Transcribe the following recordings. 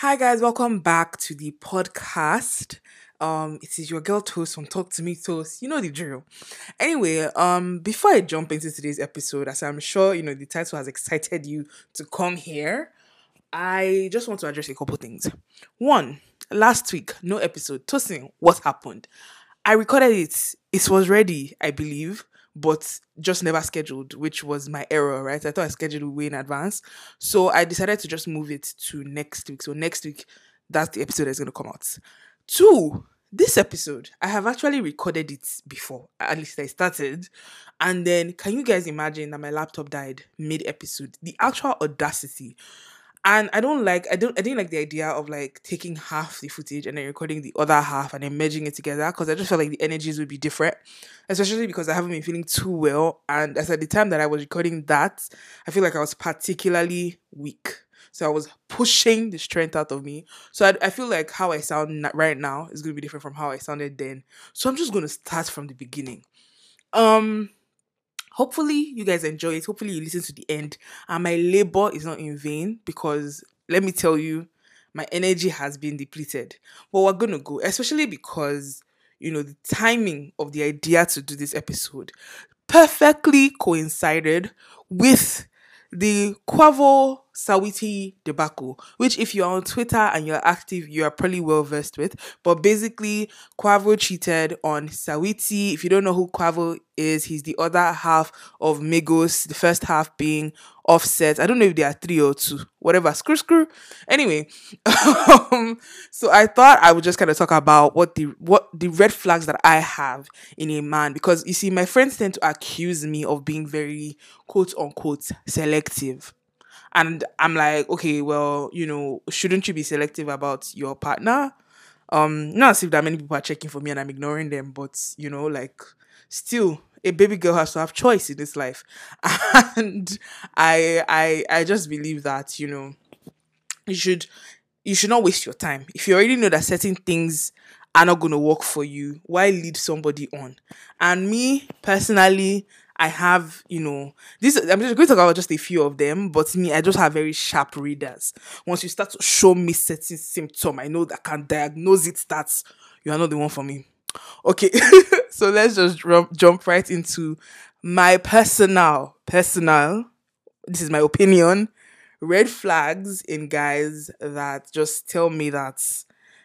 Hi guys, welcome back to the podcast. Um, it is your girl Toast from Talk to Me Toast. You know the drill. Anyway, um, before I jump into today's episode, as I'm sure you know the title has excited you to come here, I just want to address a couple things. One, last week, no episode. Tosin, what happened? I recorded it. It was ready, I believe, but just never scheduled, which was my error, right? I thought I scheduled way in advance. So I decided to just move it to next week. So next week, that's the episode that's going to come out. Two, this episode, I have actually recorded it before. At least I started. And then, can you guys imagine that my laptop died mid episode? The actual audacity and I don't like I don't I didn't like the idea of like taking half the footage and then recording the other half and then merging it together because I just felt like the energies would be different, especially because I haven't been feeling too well. And as at the time that I was recording that, I feel like I was particularly weak. So I was pushing the strength out of me. So I, I feel like how I sound right now is going to be different from how I sounded then. So I'm just going to start from the beginning. Um, hopefully you guys enjoy it. Hopefully you listen to the end. And my labor is not in vain because let me tell you my energy has been depleted. But we're gonna go especially because you know the timing of the idea to do this episode perfectly coincided with the Quavo Saweetie debacle, which if you're on Twitter and you're active, you are probably well versed with. But basically, Quavo cheated on Saweetie. If you don't know who Quavo is, he's the other half of Migos, the first half being Offset. I don't know if they are three or two, whatever. Screw, screw. Anyway, um, so I thought I would just kind of talk about what the what the red flags that I have in a man because you see, my friends tend to accuse me of being very quote unquote selective and I'm like, okay, well, you know, shouldn't you be selective about your partner? Um, not as if that many people are checking for me and I'm ignoring them, but you know, like still a baby girl has to have choice in this life. And I I I just believe that, you know, you should you should not waste your time. If you already know that certain things are not going to work for you, why lead somebody on? And me personally, I have, you know, this I'm just going to talk about just a few of them, but me, I just have very sharp readers. Once you start to show me certain symptom, I know that I can diagnose it that you are not the one for me. Okay, so let's just jump jump right into my personal personal. This is my opinion. Red flags in guys that just tell me that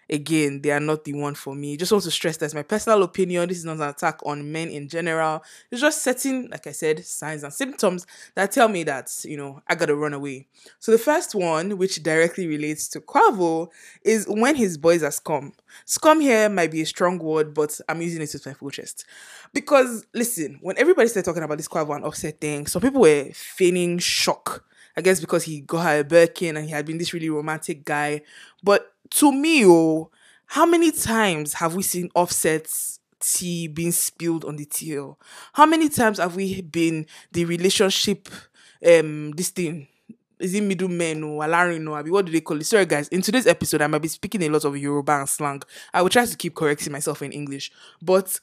again, they are not the one for me. Just want to stress that's my personal opinion. This is not an attack on men in general. It's just certain, like I said, signs and symptoms that tell me that, you know, I gotta run away. So the first one, which directly relates to Quavo, is when his boys are scum. Scum here might be a strong word, but I'm using it with my full chest. Because listen, when everybody started talking about this Quavo and offset thing, some people were feigning shock I guess because he got her a Birkin and he had been this really romantic guy. But to me, oh, how many times have we seen Offset's tea being spilled on the TL? How many times have we been the relationship, um, this thing? Is it middlemen or alarin or what do they call it? Sorry guys, in today's episode I might be speaking a lot of Yoruba and slang. I will try to keep correcting myself in English. But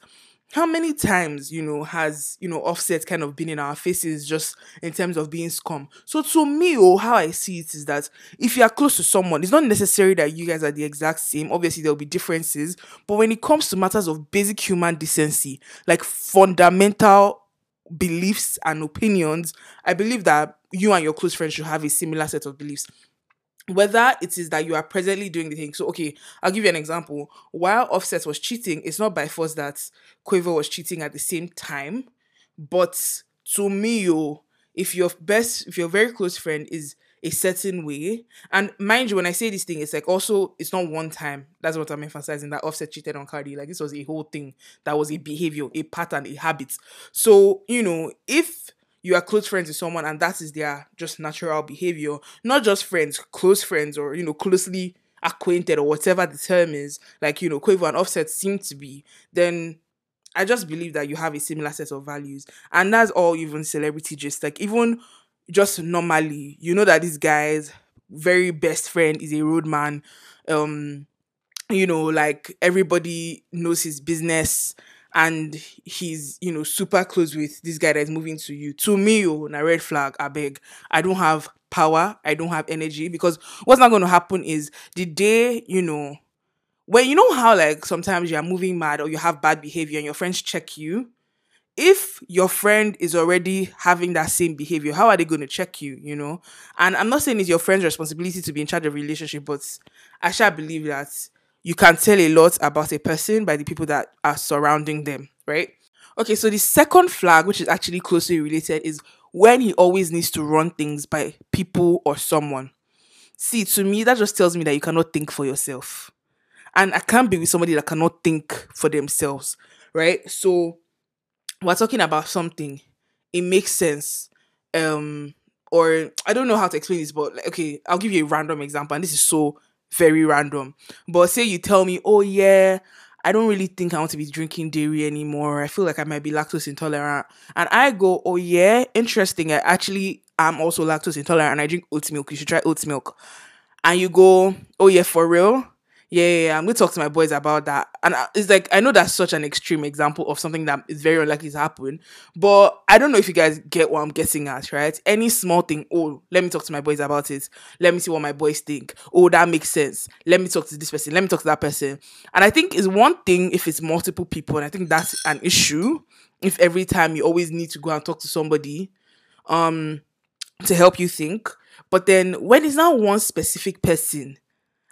how many times you know has you know offset kind of been in our faces just in terms of being scum? So to me oh, how i see it is that if you are close to someone it's not necessary that you guys are the exact same. Obviously there'll be differences. But when it comes to matters of basic human decency like fundamental beliefs and opinions i believe that you and your close friends should have a similar set of beliefs whether it is that you are presently doing the thing. So, okay, I'll give you an example. While Offset was cheating, it's not by force that Quavo was cheating at the same time. But to me, yo, if your best, if your very close friend is a certain way, and mind you, when I say this thing, it's like also it's not one time. That's what I'm emphasizing. That Offset cheated on Cardi. Like this was a whole thing. That was a behavior, a pattern, a habit. So you know, if you are close friends with someone and that is their just natural behavior not just friends close friends or you know closely acquainted or whatever the term is like you know Quavo and Offset seem to be then I just believe that you have a similar set of values. And that's all even celebrity just like even just normally you know that this guy's very best friend is a roadman um you know like everybody knows his business and he's you know super close with this guy that is moving to you. To me oh na red flag i beg. I don't have power i don't have energy because what's not going to happen is the day you know when you know how like sometimes you're moving mad or you have bad behavior and your friends check you? If your friend is already having that same behavior how are they going to check you you know? And i'm not saying it's your friend's responsibility to be in charge of relationship but i shall believe that you can tell a lot about a person by the people that are surrounding them, right? Okay, so the second flag, which is actually closely related, is when he always needs to run things by people or someone. See, to me, that just tells me that you cannot think for yourself. And I can't be with somebody that cannot think for themselves, right? So we're talking about something, it makes sense. Um, or I don't know how to explain this, but like, okay, I'll give you a random example, and this is so very random. But say you tell me, oh yeah, I don't really think I want to be drinking dairy anymore. I feel like I might be lactose intolerant. And I go, oh yeah, interesting. I actually am also lactose intolerant and I drink oat milk. You should try oat milk. And you go, oh yeah, for real? Yeah, yeah, yeah, I'm going to talk to my boys about that. And it's like, I know that's such an extreme example of something that is very unlikely to happen, but I don't know if you guys get what I'm getting at, right? Any small thing, oh, let me talk to my boys about it. Let me see what my boys think. Oh, that makes sense. Let me talk to this person. Let me talk to that person. And I think it's one thing if it's multiple people, and I think that's an issue. If every time you always need to go and talk to somebody, um, to help you think. But then when it's not one specific person,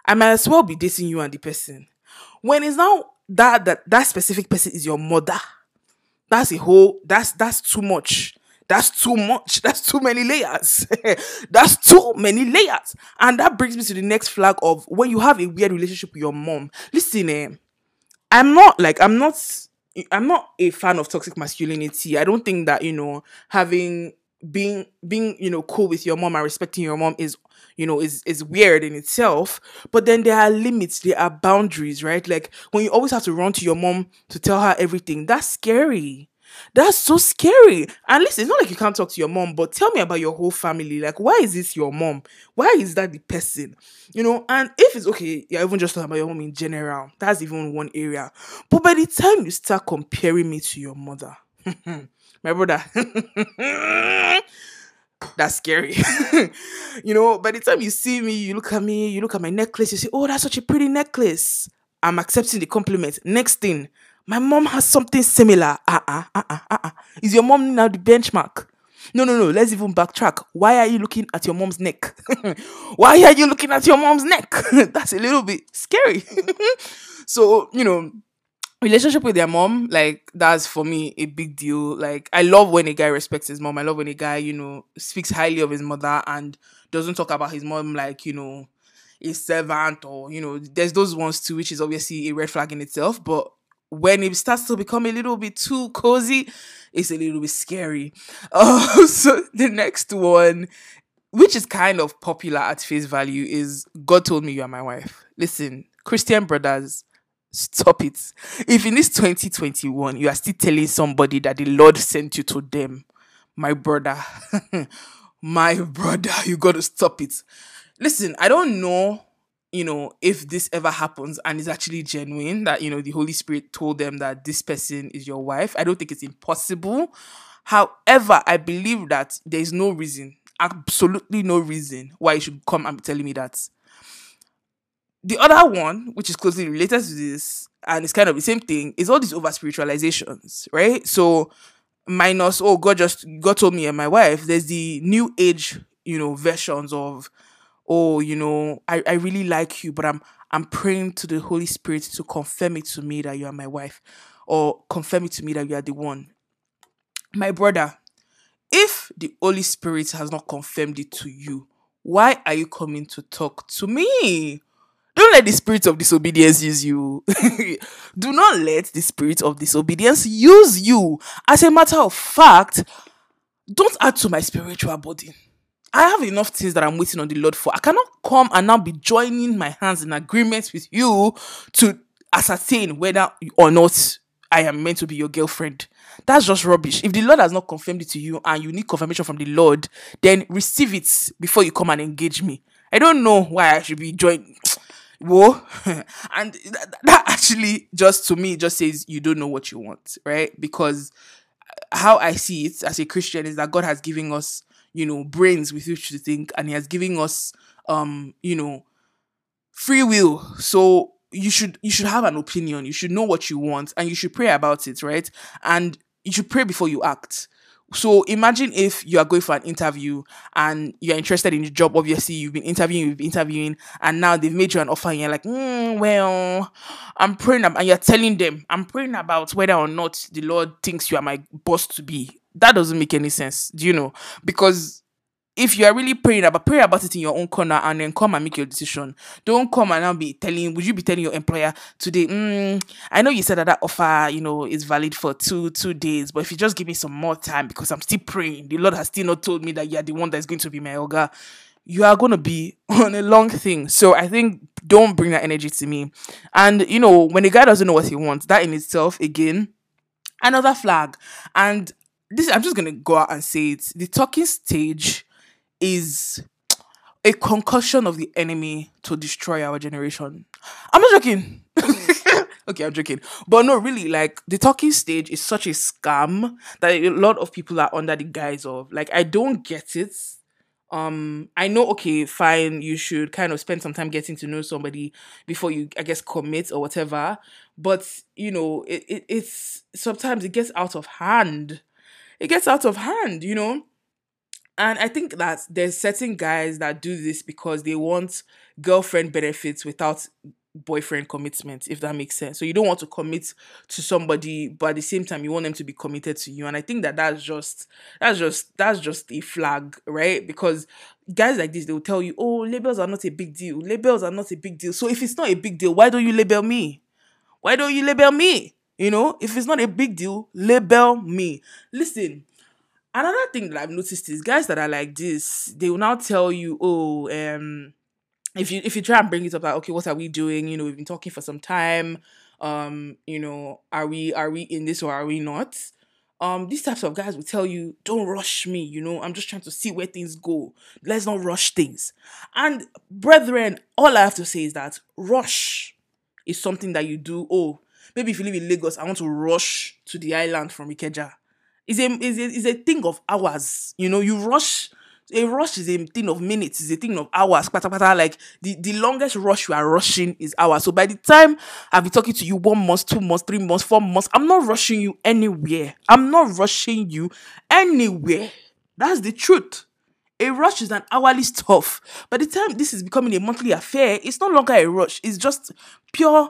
I might as well be dating you and the person. When it's now that that that specific person is your mother, that's a whole that's that's too much. That's too much. That's too many layers. that's too many layers. And that brings me to the next flag of when you have a weird relationship with your mom. Listen, eh, I'm not like I'm not I'm not a fan of toxic masculinity. I don't think that, you know, having being being, you know, cool with your mom and respecting your mom is you know is is weird in itself but then there are limits there are boundaries right like when you always have to run to your mom to tell her everything that's scary that's so scary. And listen, it's not like you can't talk to your mom, but tell me about your whole family. Like, why is this your mom? Why is that the person? You know, and if it's okay, you're even just talking about your mom in general, that's even one area. But by the time you start comparing me to your mother, my brother, that's scary. you know, by the time you see me, you look at me, you look at my necklace, you say, Oh, that's such a pretty necklace. I'm accepting the compliment. Next thing, my mom has something similar. Uh uh uh uh uh. uh. Is your mom now the benchmark? No, no, no. Let's even backtrack. Why are you looking at your mom's neck? Why are you looking at your mom's neck? That's a little bit scary. so, you know, relationship with their mom, like that's for me a big deal. Like I love when a guy respects his mom. I love when a guy, you know, speaks highly of his mother and doesn't talk about his mom like, you know, a servant or, you know, there's those ones too, which is obviously a red flag in itself. But when it starts to become a little bit too cozy, it's a little bit scary. Uh, so the next one, which is kind of popular at face value, is God told me you are my wife. Listen, Christian brothers, Stop it. If in this 2021 you are still telling somebody that the Lord sent you to them, my brother, my brother, you got to stop it. Listen, I don't know, you know, if this ever happens and it's actually genuine that, you know, the Holy Spirit told them that this person is your wife. I don't think it's impossible. However, I believe that there is no reason, absolutely no reason why you should come and be telling me that the other one, which is closely related to this, and it's kind of the same thing, is all these over spiritualizations, right? So minus, oh, God just God told me and my wife, there's the new age, you know, versions of, oh, you know, I, I really like you, but I'm I'm praying to the Holy Spirit to confirm it to me that you are my wife, or confirm it to me that you are the one. My brother, if the Holy Spirit has not confirmed it to you, why are you coming to talk to me? Don't let the spirit of disobedience use you. Do not let the spirit of disobedience use you. As a matter of fact, don't add to my spiritual body. I have enough things that I'm waiting on the Lord for. I cannot come and now be joining my hands in agreement with you to ascertain whether or not I am meant to be your girlfriend. That's just rubbish. If the Lord has not confirmed it to you and you need confirmation from the Lord, then receive it before you come and engage me. I don't know why I should be joining whoa. And that, that actually just to me just says you don't know what you want right? Because how i see it as a christian is that god has given us you know brains with which to think and he has given us um you know free will. So you should you should have an opinion. You should know what you want and you should pray about it right? And you should pray before you act so imagine if you are going for an interview and you're interested in the job. Obviously, you've been interviewing, you've been interviewing, and now they've made you an offer, and you're like, mm, well, I'm praying, and you're telling them, I'm praying about whether or not the Lord thinks you are my boss to be. That doesn't make any sense. Do you know? Because if you are really praying about pray about it in your own corner and then come and make your decision. Don't come and now be telling. Would you be telling your employer today? Mm, I know you said that that offer, you know, is valid for two two days, but if you just give me some more time because I'm still praying, the Lord has still not told me that you're the one that's going to be my yoga. You are to be on a long thing. So I think don't bring that energy to me. And you know, when a guy doesn't know what he wants, that in itself, again, another flag. And this, I'm just gonna go out and say it. The talking stage is a concussion of the enemy to destroy our generation. I'm not joking. okay, I'm joking. But no, really, like the talking stage is such a scam that a lot of people are under the guise of. Like, I don't get it. Um, I know, okay, fine, you should kind of spend some time getting to know somebody before you, I guess, commit or whatever. But you know, it, it it's sometimes it gets out of hand. It gets out of hand, you know and I think that there's certain guys that do this because they want girlfriend benefits without boyfriend commitment, if that makes sense. So you don't want to commit to somebody, but at the same time you want them to be committed to you. And I think that that's just that's just that's just a flag, right? Because guys like this, they will tell you, "Oh, labels are not a big deal. Labels are not a big deal." So if it's not a big deal, why don't you label me? Why don't you label me? You know, if it's not a big deal, label me. Listen, another thing that I've noticed is guys that are like this, they will now tell you, oh, um, if you if you try and bring it up like, okay, what are we doing? You know, we've been talking for some time. Um, you know, are we are we in this or are we not? Um, these types of guys will tell you, don't rush me, you know, I'm just trying to see where things go. Let's not rush things. And brethren, all I have to say is that rush is something that you do. Oh, maybe if you live in Lagos, I want to rush to the island from Ikeja is a is a, is a thing of hours. You know, you rush. A rush is a thing of minutes, is a thing of hours. Pata, pata, like the, the longest rush you are rushing is hours. So by the time I've been talking to you one month, two months, three months, four months, I'm not rushing you anywhere. I'm not rushing you anywhere. That's the truth. A rush is an hourly stuff. By the time this is becoming a monthly affair, it's no longer a rush. It's just pure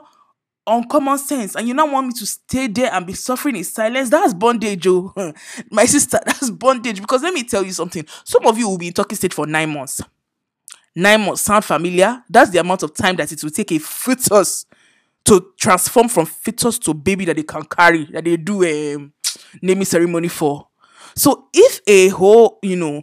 uncommon sense and you now want me to stay there and be suffering in silence? That's bondage oh. My sister that's bondage. Because let me tell you something. Some of you will be in talking state for nine months. Nine months sound familiar? That's the amount of time that it will take a fetus to transform from fetus to baby that they can carry that they do a um, naming ceremony for. So if a whole you know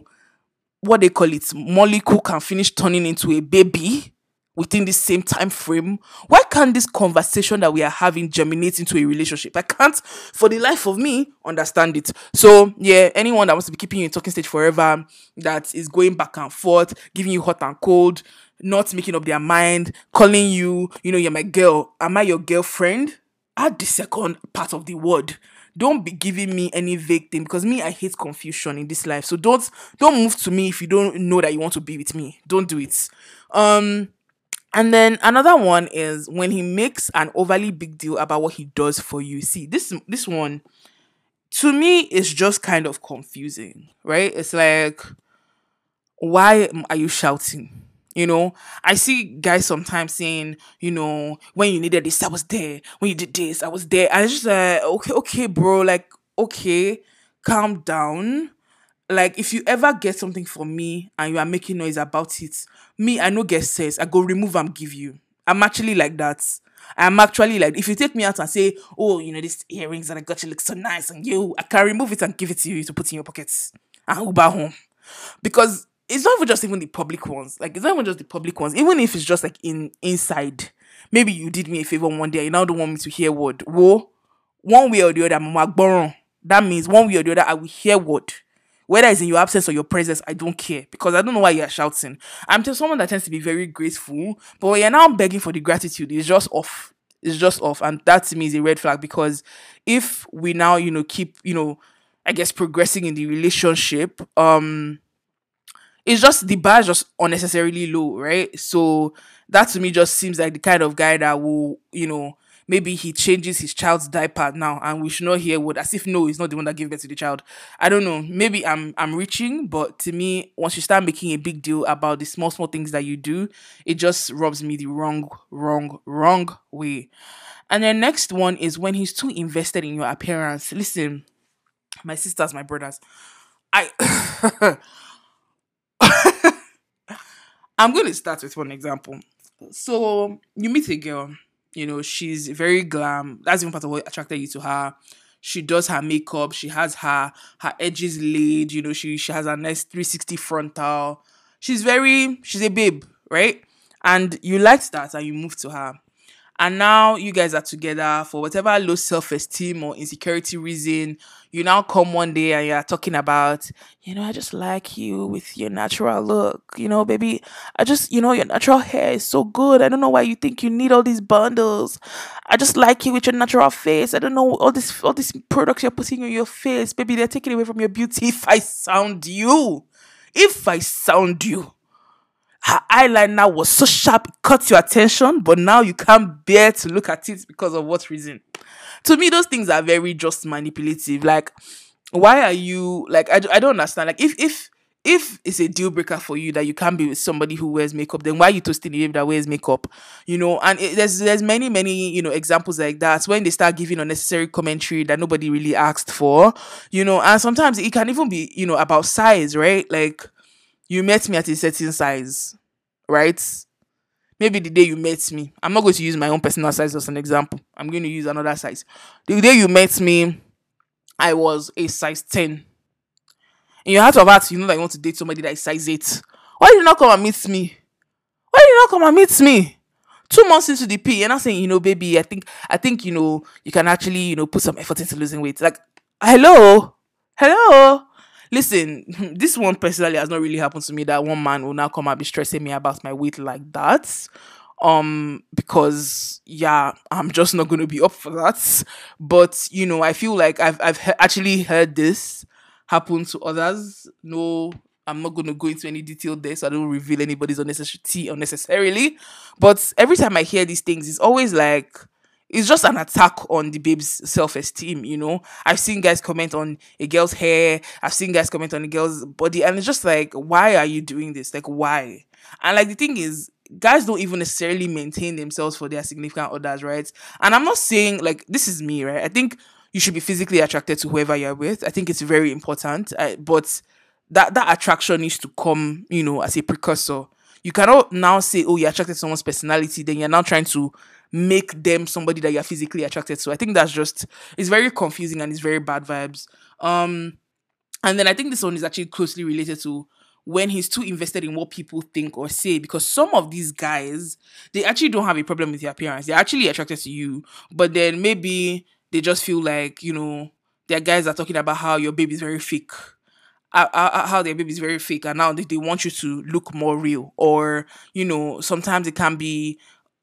what they call it molecule can finish turning into a baby within the same time frame? Why can't this conversation that we are having germinate into a relationship? I can't for the life of me understand it. So yeah anyone that wants to be keeping you in talking stage forever that is going back and forth giving you hot and cold not making up their mind calling you you know you're my girl am i your girlfriend? Add the second part of the word. Don't be giving me any vague thing because me i hate confusion in this life. So don't don't move to me if you don't know that you want to be with me. Don't do it. Um and then another one is when he makes an overly big deal about what he does for you. See, this this one to me is just kind of confusing, right? It's like why are you shouting? You know, I see guys sometimes saying, you know, when you needed this, I was there. When you did this, I was there. It's just like, okay, okay, bro, like, okay, calm down like if you ever get something from me and you are making noise about it, me, I know get says I go remove and give you. I'm actually like that. I'm actually like if you take me out and say, Oh, you know, these earrings that I got you look so nice and you I can remove it and give it to you to put in your pockets and Uber home. Because it's not even just even the public ones. Like it's not even just the public ones. Even if it's just like in inside. Maybe you did me a favor one day, you now don't want me to hear word. Whoa, one way or the other, mama That means one way or the other, I will hear word whether it's in your absence or your presence, I don't care because I don't know why you're shouting. I'm just someone that tends to be very grateful, but when you're now begging for the gratitude, it's just off. It's just off. And that to me is a red flag because if we now, you know, keep, you know, I guess progressing in the relationship, um, it's just the bar is just unnecessarily low, right? So that to me just seems like the kind of guy that will, you know, maybe he changes his child's diaper now and we should not hear what as if no he's not the one that gave birth to the child. I don't know. Maybe i'm i'm reaching but to me once you start making a big deal about the small small things that you do it just rubs me the wrong wrong wrong way. And then next one is when he's too invested in your appearance. Listen my sisters my brothers i i'm going to start with one example. So you meet a girl you know, she's very glam. That's even part of what attracted you to her. She does her makeup. She has her her edges laid. You know, she she has a nice 360 frontal. She's very she's a babe, right? And you liked that, and you moved to her and now you guys are together for whatever low self-esteem or insecurity reason you now come one day and you're talking about you know i just like you with your natural look you know baby. I just you know your natural hair is so good. I don't know why you think you need all these bundles. I just like you with your natural face. I don't know all this all these products you're putting on your face. Baby they're taking away from your beauty if i sound you. If i sound you her eyeliner was so sharp, it caught your attention, but now you can't bear to look at it because of what reason? To me, those things are very just manipulative. Like, why are you like? I, I don't understand. Like, if if if it's a deal breaker for you that you can't be with somebody who wears makeup, then why are you toasting the that wears makeup? You know, and it, there's there's many many you know examples like that when they start giving unnecessary commentary that nobody really asked for. You know, and sometimes it can even be you know about size, right? Like you met me at a certain size, right? Maybe the day you met me, I'm not going to use my own personal size as an example. I'm going to use another size. The day you met me, I was a size 10. In your heart of hearts, you know that you want to date somebody that is size 8. Why did you not come and meet me? Why did you not come and meet me? Two months into the P, you're not saying, you know, baby, I think, I think, you know, you can actually, you know, put some effort into losing weight. Like, hello, hello listen, this one personally has not really happened to me that one man will now come and be stressing me about my weight like that. Um, because yeah, I'm just not going to be up for that. But you know, I feel like I've I've he- actually heard this happen to others. No, I'm not going to go into any detail there, so I don't reveal anybody's unnecessary unnecessarily. But every time I hear these things, it's always like it's just an attack on the babe's self-esteem you know? I've seen guys comment on a girl's hair. I've seen guys comment on a girl's body. And it's just like why are you doing this? Like why? And like the thing is guys don't even necessarily maintain themselves for their significant others right? And i'm not saying like this is me right? I think you should be physically attracted to whoever you're with. I think it's very important. Uh, but that that attraction needs to come you know as a precursor. You cannot now say oh you're attracted to someone's personality then you're now trying to make them somebody that you're physically attracted to. I think that's just it's very confusing and it's very bad vibes. Um and then I think this one is actually closely related to when he's too invested in what people think or say because some of these guys they actually don't have a problem with your appearance. They're actually attracted to you, but then maybe they just feel like, you know, their guys are talking about how your baby's very fake. Uh, uh, how their baby's very fake and now they, they want you to look more real or you know sometimes it can be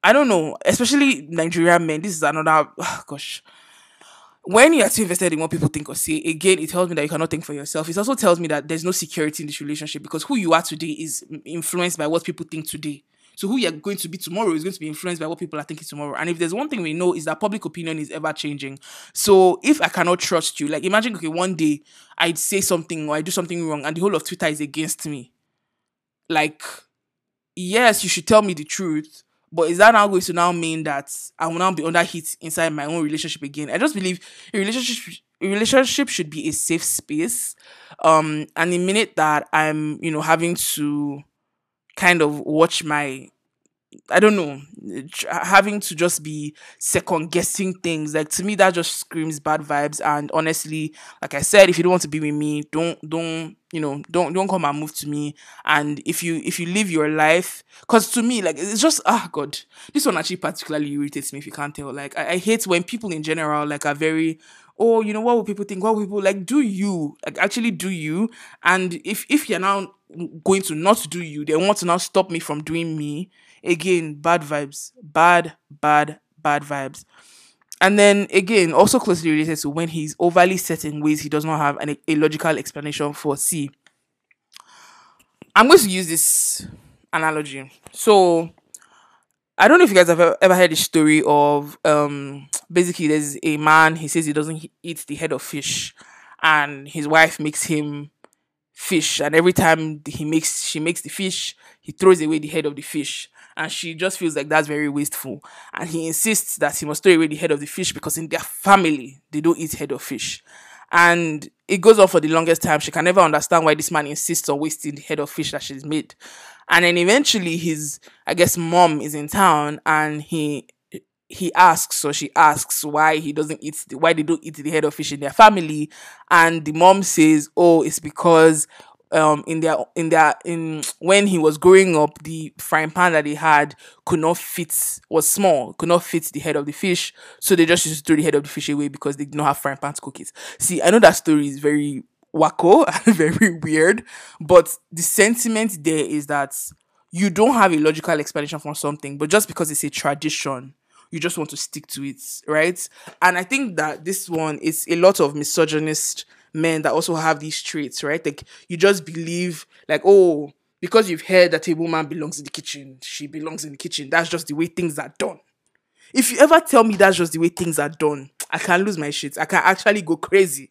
I don't know, especially Nigerian men. This is another oh gosh. When you are too invested in what people think or say, again, it tells me that you cannot think for yourself. It also tells me that there's no security in this relationship because who you are today is influenced by what people think today. So who you're going to be tomorrow is going to be influenced by what people are thinking tomorrow. And if there's one thing we know is that public opinion is ever changing. So if I cannot trust you, like imagine okay, one day I'd say something or I do something wrong and the whole of Twitter is against me. Like, yes, you should tell me the truth, but is that now going to now mean that I will now be under heat inside my own relationship again? I just believe a relationship a relationship should be a safe space. Um, and the minute that I'm, you know, having to kind of watch my I don't know, having to just be second guessing things. Like to me, that just screams bad vibes. And honestly, like I said, if you don't want to be with me, don't don't you know don't don't come and move to me. And if you if you live your life, because to me, like it's just ah god, this one actually particularly irritates me if you can't tell. Like I, I hate when people in general like are very oh, you know, what will people think? What will people like? Do you like actually do you? And if if you're now going to not do you, they want to now stop me from doing me. Again, bad vibes, bad, bad, bad vibes. And then again, also closely related to when he's overly set in ways he does not have an, a logical explanation for. See, I'm going to use this analogy. So I don't know if you guys have ever heard the story of um basically there's a man he says he doesn't eat the head of fish and his wife makes him fish and every time he makes she makes the fish he throws away the head of the fish and she just feels like that's very wasteful. And he insists that he must throw away the head of the fish because in their family they don't eat head of fish. And it goes on for the longest time. She can never understand why this man insists on wasting the head of fish that she's made. And then eventually his i guess mom is in town and he he asks or she asks why he doesn't eat the, why they don't eat the head of fish in their family and the mom says oh it's because um in their in their in when he was growing up the frying pan that he had could not fit was small could not fit the head of the fish so they just used to throw the head of the fish away because they did not have frying pan to cook it see i know that story is very wacko and very weird. But the sentiment there is that you don't have a logical explanation for something, but just because it's a tradition, you just want to stick to it, right? And I think that this one is a lot of misogynist men that also have these traits, right? Like you just believe, like, oh, because you've heard that a woman belongs in the kitchen, she belongs in the kitchen. That's just the way things are done. If you ever tell me that's just the way things are done, I can lose my shit. I can actually go crazy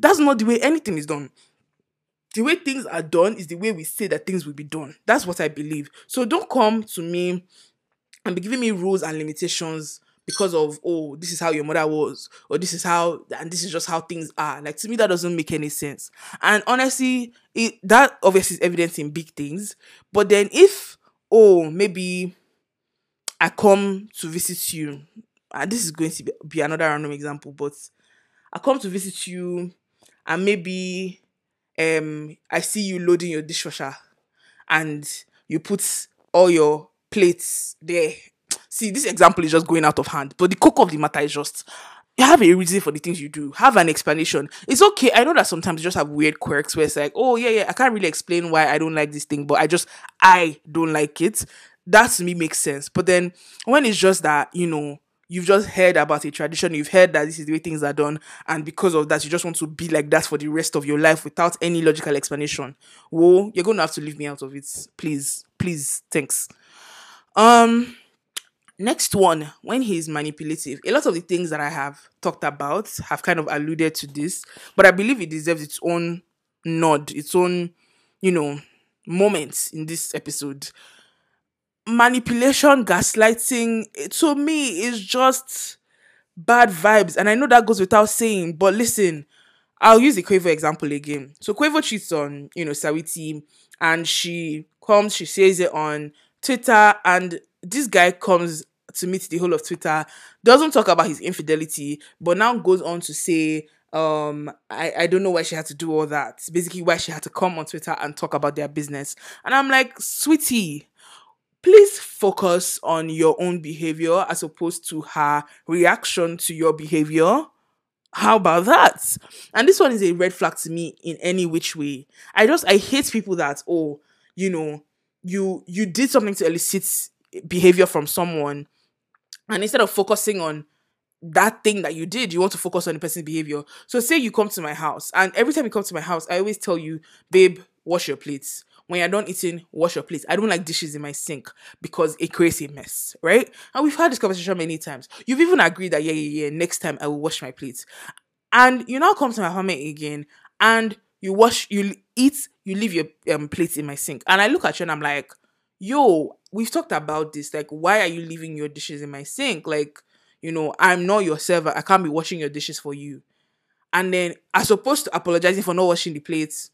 that's not the way anything is done. The way things are done is the way we say that things will be done. That's what I believe. So don't come to me and be giving me rules and limitations because of oh this is how your mother was or this is how and this is just how things are. Like to me that doesn't make any sense. And honestly it that obviously is evident in big things. But then if oh maybe i come to visit you and this is going to be, be another random example but i come to visit you and maybe um I see you loading your dishwasher and you put all your plates there. See, this example is just going out of hand, but the core of the matter is just you have a reason for the things you do. Have an explanation. It's okay. I know that sometimes you just have weird quirks where it's like, oh yeah, yeah, I can't really explain why I don't like this thing, but I just I don't like it. That to me makes sense. But then when it's just that, you know, you've just heard about a tradition, you've heard that this is the way things are done, and because of that, you just want to be like that for the rest of your life without any logical explanation. Whoa, you're gonna have to leave me out of it. Please, please, thanks. Um next one, when he's manipulative, a lot of the things that I have talked about have kind of alluded to this, but I believe it deserves its own nod, its own, you know, moment in this episode manipulation, gaslighting, to me is just bad vibes. And I know that goes without saying, but listen, I'll use the Quavo example again. So Quavo cheats on, you know, Saweetie, and she comes, she says it on Twitter, and this guy comes to meet the whole of Twitter, doesn't talk about his infidelity, but now goes on to say, um, I, I don't know why she had to do all that. Basically, why she had to come on Twitter and talk about their business. And I'm like, sweetie, please focus on your own behavior as opposed to her reaction to your behavior. How about that? And this one is a red flag to me in any which way. I just I hate people that oh, you know, you you did something to elicit behavior from someone and instead of focusing on that thing that you did, you want to focus on the person's behavior. So say you come to my house and every time you come to my house, I always tell you, babe, wash your plates when you're done eating, wash your plates. I don't like dishes in my sink because it creates a mess, right? And we've had this conversation many times. You've even agreed that, yeah, yeah, yeah, next time I will wash my plates. And you now come to my apartment again and you wash, you eat, you leave your um, plate in my sink. And I look at you and I'm like, yo, we've talked about this. Like, why are you leaving your dishes in my sink? Like, you know, I'm not your server. I can't be washing your dishes for you. And then, as opposed to apologizing for not washing the plates,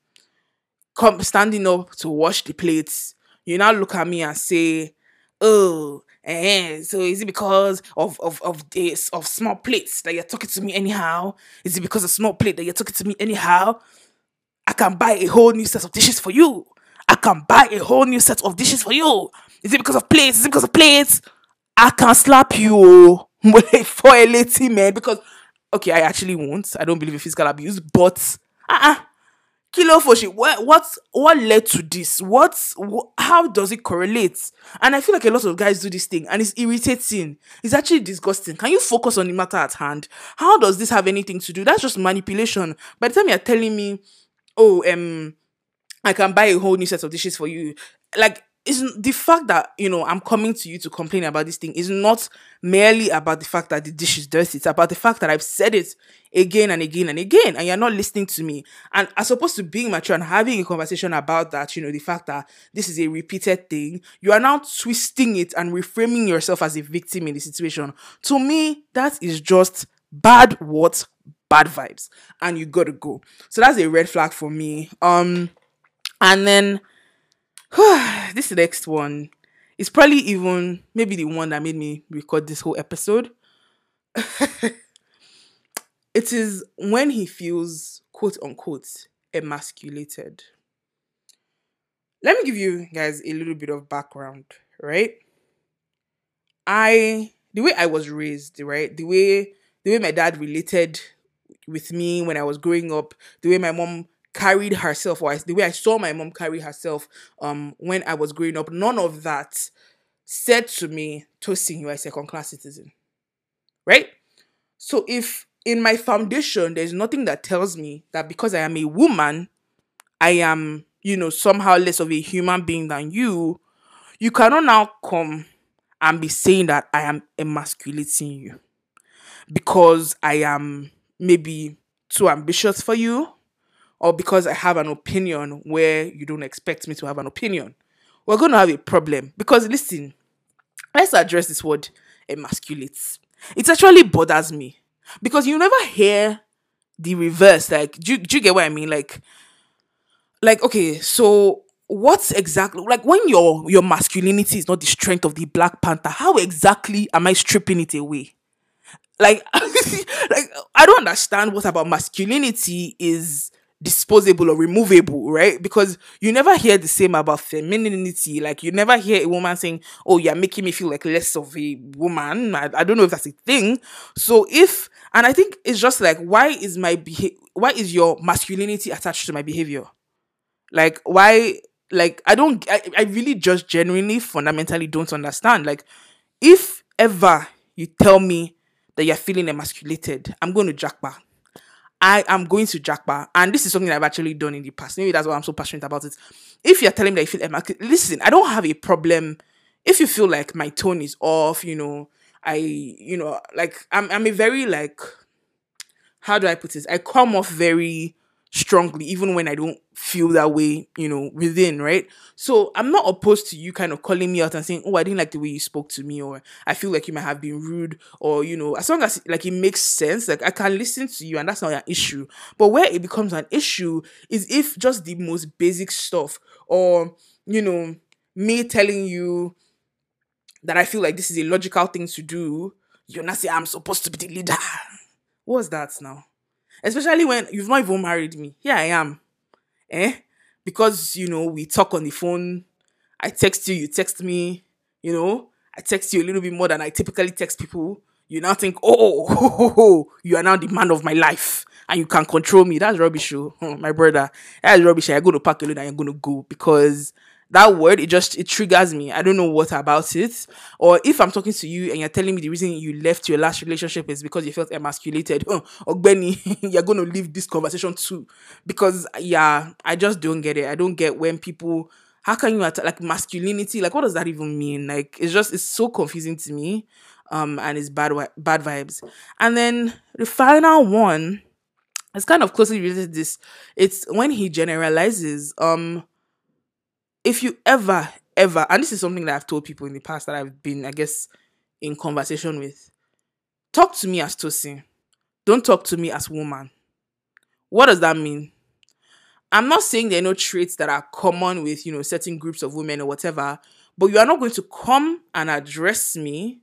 come standing up to wash the plates, you now look at me and say, oh, eh, so is it because of of of this of small plates that you're talking to me anyhow? Is it because of small plate that you're talking to me anyhow? I can buy a whole new set of dishes for you. I can buy a whole new set of dishes for you. Is it because of plates? Is it because of plates? I can slap you for a lady man because okay, I actually won't. I don't believe in physical abuse, but uh-uh. Kilo Foshi, what what what led to this? What wh- how does it correlate? And I feel like a lot of guys do this thing and it's irritating. It's actually disgusting. Can you focus on the matter at hand? How does this have anything to do? That's just manipulation. By the time you're telling me, oh, um, I can buy a whole new set of dishes for you, like it's the fact that you know I'm coming to you to complain about this thing is not merely about the fact that the dish is dirty. It's about the fact that I've said it again and again and again, and you're not listening to me. And as opposed to being mature and having a conversation about that, you know, the fact that this is a repeated thing, you are now twisting it and reframing yourself as a victim in the situation. To me, that is just bad what bad vibes, and you gotta go. So that's a red flag for me. Um, and then this next one is probably even maybe the one that made me record this whole episode. it is when he feels quote unquote emasculated. Let me give you guys a little bit of background, right? I the way I was raised, right? The way the way my dad related with me when I was growing up, the way my mom carried herself or I, the way I saw my mom carry herself um when I was growing up, none of that said to me, Tosin, you are a second class citizen. Right? So if in my foundation there's nothing that tells me that because I am a woman, I am, you know, somehow less of a human being than you, you cannot now come and be saying that I am emasculating you because I am maybe too ambitious for you or because I have an opinion where you don't expect me to have an opinion, we're going to have a problem. Because listen, let's address this word emasculates. It actually bothers me because you never hear the reverse. Like, do do you get what I mean? Like, like okay, so what's exactly like when your your masculinity is not the strength of the Black Panther? How exactly am I stripping it away? Like, like I don't understand what about masculinity is disposable or removable, right? Because you never hear the same about femininity. Like you never hear a woman saying, "Oh, you're making me feel like less of a woman." I, I don't know if that's a thing. So if and I think it's just like, why is my behavior? Why is your masculinity attached to my behavior? Like why? Like I don't. I, I really just genuinely, fundamentally don't understand. Like if ever you tell me that you're feeling emasculated, I'm going to jack back I am going to jackpot, and this is something I've actually done in the past. Maybe that's why I'm so passionate about it. If you're telling me that you feel emasculated, listen, I don't have a problem. If you feel like my tone is off, you know, I, you know, like I'm, I'm a very like, how do I put this? I come off very strongly, even when I don't feel that way, you know, within, right? So I'm not opposed to you kind of calling me out and saying, Oh, I didn't like the way you spoke to me, or I feel like you might have been rude, or you know, as long as like it makes sense, like I can listen to you and that's not an issue. But where it becomes an issue is if just the most basic stuff, or you know, me telling you that I feel like this is a logical thing to do, you're not say I'm supposed to be the leader. What's that now? Especially when you've not even married me. Here I am. Eh? Because, you know, we talk on the phone. I text you, you text me, you know. I text you a little bit more than I typically text people. You now think, oh, ho, ho, ho, you are now the man of my life and you can control me. That's rubbish, oh, my brother. That's rubbish. I go to park alone and I'm going to go because that word it just it triggers me. I don't know what about it. Or if i'm talking to you and you're telling me the reason you left your last relationship is because you felt emasculated oh benny you're going to leave this conversation too. Because yeah i just don't get it. I don't get when people how can you attack like masculinity like what does that even mean? Like it's just it's so confusing to me um and it's bad bad vibes. And then the final one is kind of closely related to this. It's when he generalizes um if you ever, ever, and this is something that I've told people in the past that I've been, I guess, in conversation with, talk to me as Tosin. Don't talk to me as woman. What does that mean? I'm not saying there are no traits that are common with, you know, certain groups of women or whatever, but you are not going to come and address me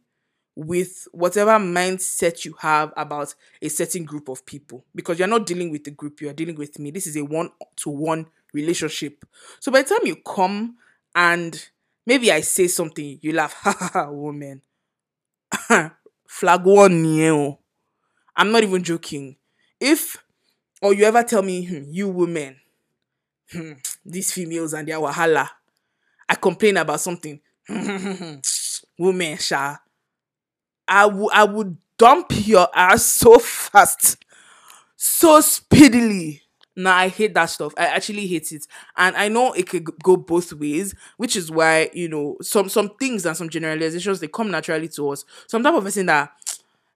with whatever mindset you have about a certain group of people because you're not dealing with the group, you are dealing with me. This is a one to one relationship. So by the time you come and maybe I say something, you laugh, ha ha ha, woman. Flag one, yeah. I'm not even joking. If, or you ever tell me, hmm, you women, hmm, these females and their wahala, I complain about something, women, sha, I, w- I would dump your ass so fast, so speedily. Nah, I hate that stuff. I actually hate it, and I know it could go both ways, which is why you know some some things and some generalizations they come naturally to us. So I'm type of person that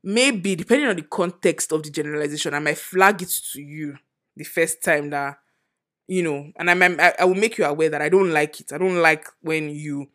maybe depending on the context of the generalization, I might flag it to you the first time that you know, and I might, I, I will make you aware that I don't like it. I don't like when you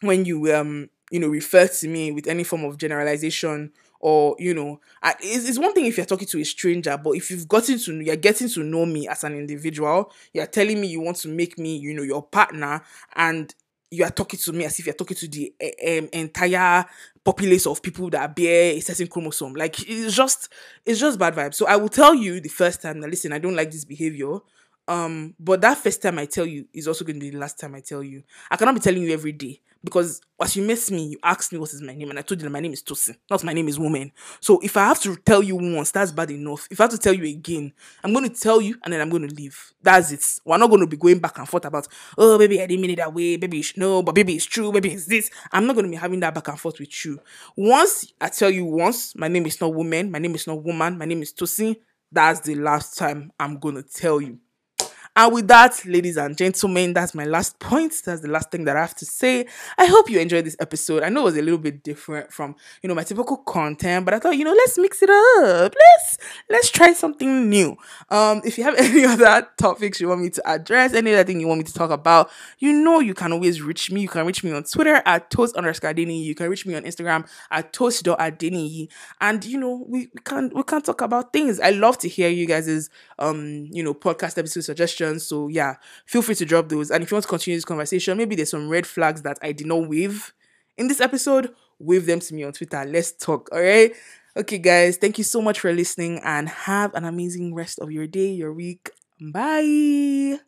when you um you know refer to me with any form of generalization or you know I, it's, it's one thing if you're talking to a stranger but if you've gotten to you're getting to know me as an individual you're telling me you want to make me you know your partner and you are talking to me as if you're talking to the um, entire populace of people that bear a certain chromosome. Like it's just it's just bad vibes. So I will tell you the first time that listen, I don't like this behavior. Um, but that first time I tell you is also going to be the last time I tell you. I cannot be telling you every day because as you met me, you asked me what is my name, and I told you that my name is Tosin, not my name is Woman. So if I have to tell you once, that's bad enough. If I have to tell you again, I'm going to tell you and then I'm going to leave. That's it. We're not going to be going back and forth about, oh, baby, I didn't mean it that way. Baby, should know, but baby, it's true. Baby, it's this. I'm not going to be having that back and forth with you. Once I tell you once, my name is not Woman, my name is not Woman, my name is Tosin, that's the last time I'm going to tell you. And with that, ladies and gentlemen, that's my last point. That's the last thing that I have to say. I hope you enjoyed this episode. I know it was a little bit different from, you know, my typical content, but I thought, you know, let's mix it up. Let's let's try something new. Um, if you have any other topics you want me to address, any other thing you want me to talk about, you know you can always reach me. You can reach me on Twitter at toast underscore Adeni. You can reach me on Instagram at toast.adeni. And you know, we, we can we can talk about things. I love to hear you guys' um, you know, podcast episode suggestions so yeah, feel free to drop those. And if you want to continue this conversation, maybe there's some red flags that I did not wave in this episode, wave them to me on Twitter. Let's talk. All right. Okay, guys, thank you so much for listening and have an amazing rest of your day, your week. Bye.